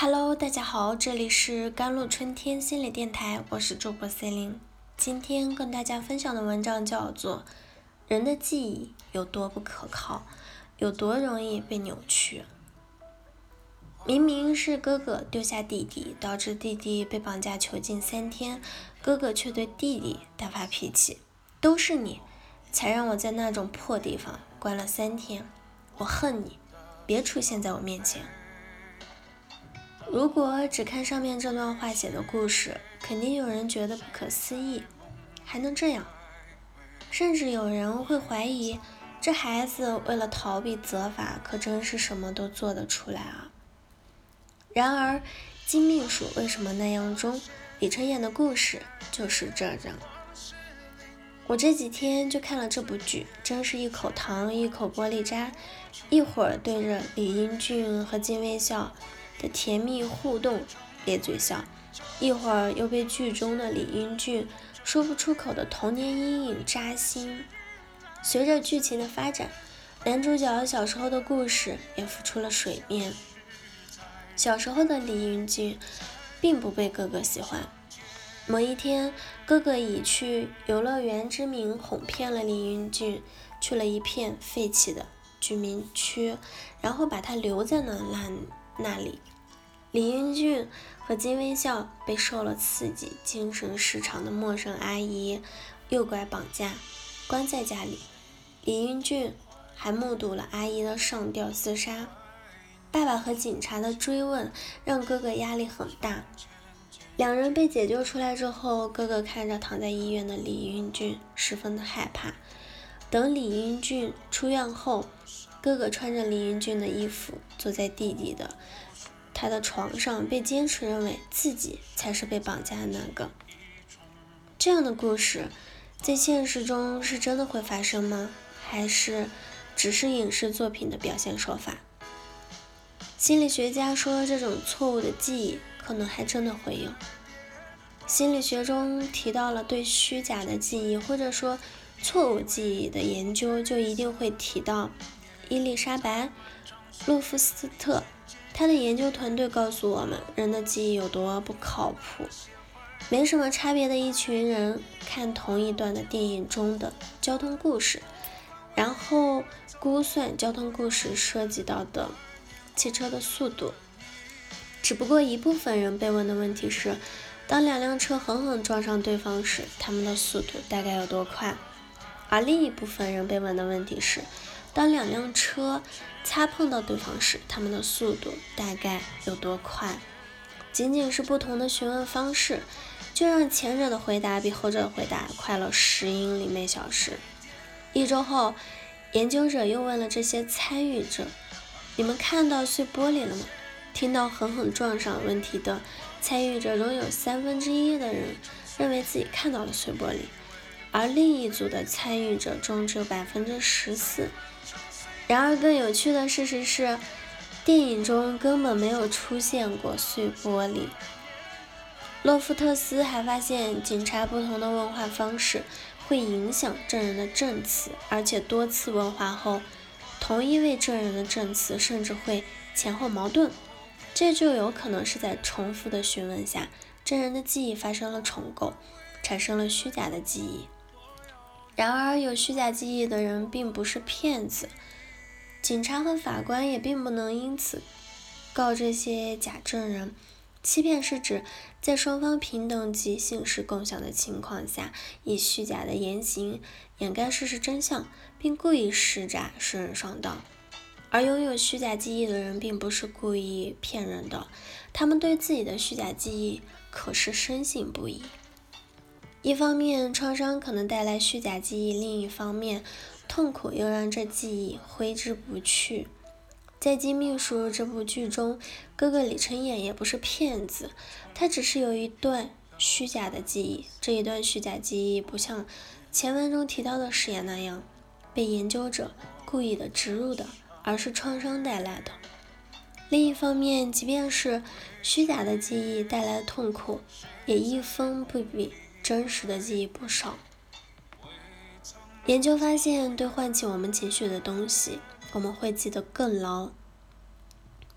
Hello，大家好，这里是甘露春天心理电台，我是主播 Celine。今天跟大家分享的文章叫做《人的记忆有多不可靠，有多容易被扭曲》。明明是哥哥丢下弟弟，导致弟弟被绑架囚禁三天，哥哥却对弟弟大发脾气，都是你，才让我在那种破地方关了三天，我恨你，别出现在我面前。如果只看上面这段话写的故事，肯定有人觉得不可思议，还能这样？甚至有人会怀疑，这孩子为了逃避责罚，可真是什么都做得出来啊！然而，金秘书为什么那样中？李晨演的故事就是这样。我这几天就看了这部剧，真是一口糖一口玻璃渣，一会儿对着李英俊和金微笑。的甜蜜互动，咧嘴笑，一会儿又被剧中的李英俊说不出口的童年阴影扎心。随着剧情的发展，男主角小时候的故事也浮出了水面。小时候的李英俊并不被哥哥喜欢。某一天，哥哥以去游乐园之名哄骗了李英俊，去了一片废弃的居民区，然后把他留在了那那里。李英俊和金微笑被受了刺激、精神失常的陌生阿姨诱拐绑架，关在家里。李英俊还目睹了阿姨的上吊自杀。爸爸和警察的追问让哥哥压力很大。两人被解救出来之后，哥哥看着躺在医院的李英俊，十分的害怕。等李英俊出院后，哥哥穿着李英俊的衣服，坐在弟弟的。他的床上被坚持认为自己才是被绑架的那个，这样的故事在现实中是真的会发生吗？还是只是影视作品的表现手法？心理学家说，这种错误的记忆可能还真的会有。心理学中提到了对虚假的记忆或者说错误记忆的研究，就一定会提到伊丽莎白·洛夫斯特。他的研究团队告诉我们，人的记忆有多不靠谱。没什么差别的一群人看同一段的电影中的交通故事，然后估算交通故事涉及到的汽车的速度。只不过一部分人被问的问题是，当两辆车狠狠撞上对方时，他们的速度大概有多快？而另一部分人被问的问题是，当两辆车擦碰到对方时，他们的速度大概有多快？仅仅是不同的询问方式，就让前者的回答比后者的回答快了十英里每小时。一周后，研究者又问了这些参与者：“你们看到碎玻璃了吗？”听到狠狠撞上问题的参与者中有三分之一的人认为自己看到了碎玻璃，而另一组的参与者中只有百分之十四。然而，更有趣的事实是，电影中根本没有出现过碎玻璃。洛夫特斯还发现，警察不同的问话方式会影响证人的证词，而且多次问话后，同一位证人的证词甚至会前后矛盾。这就有可能是在重复的询问下，证人的记忆发生了重构，产生了虚假的记忆。然而，有虚假记忆的人并不是骗子。警察和法官也并不能因此告这些假证人。欺骗是指在双方平等及信实共享的情况下，以虚假的言行掩盖事实真相，并故意施诈使人上当。而拥有虚假记忆的人并不是故意骗人的，他们对自己的虚假记忆可是深信不疑。一方面，创伤可能带来虚假记忆；另一方面，痛苦又让这记忆挥之不去。在《金秘书》这部剧中，哥哥李晨演也不是骗子，他只是有一段虚假的记忆。这一段虚假记忆不像前文中提到的誓言那样被研究者故意的植入的，而是创伤带来的。另一方面，即便是虚假的记忆带来的痛苦，也一分不比真实的记忆不少。研究发现，对唤起我们情绪的东西，我们会记得更牢。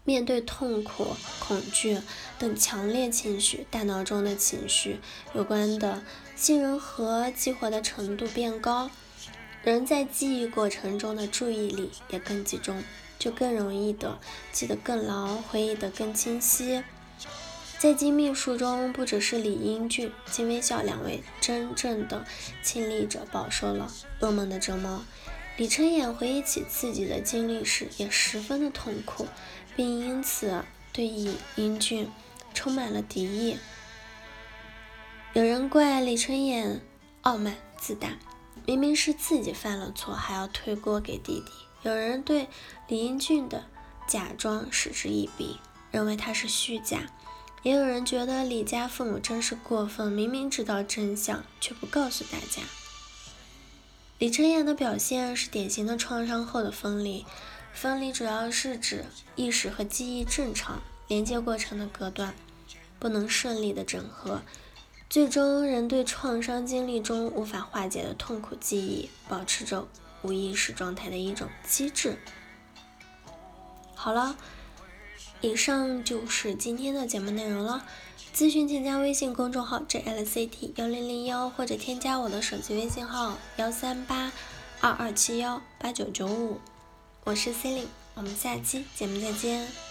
面对痛苦、恐惧等强烈情绪，大脑中的情绪有关的杏仁核激活的程度变高，人在记忆过程中的注意力也更集中，就更容易的记得更牢，回忆得更清晰。在金秘书中，不只是李英俊、金微笑两位真正的亲历者饱受了噩梦的折磨，李承衍回忆起自己的经历时，也十分的痛苦。并因此对李英俊充满了敌意。有人怪李承衍傲慢自大，明明是自己犯了错，还要推锅给弟弟；有人对李英俊的假装嗤之以鼻，认为他是虚假；也有人觉得李家父母真是过分，明明知道真相却不告诉大家。李承衍的表现是典型的创伤后的分离。分离主要是指意识和记忆正常连接过程的隔断，不能顺利的整合，最终人对创伤经历中无法化解的痛苦记忆保持着无意识状态的一种机制。好了，以上就是今天的节目内容了。咨询请加微信公众号 jlct 幺零零幺或者添加我的手机微信号幺三八二二七幺八九九五。我是 c e l i n e 我们下期节目再见。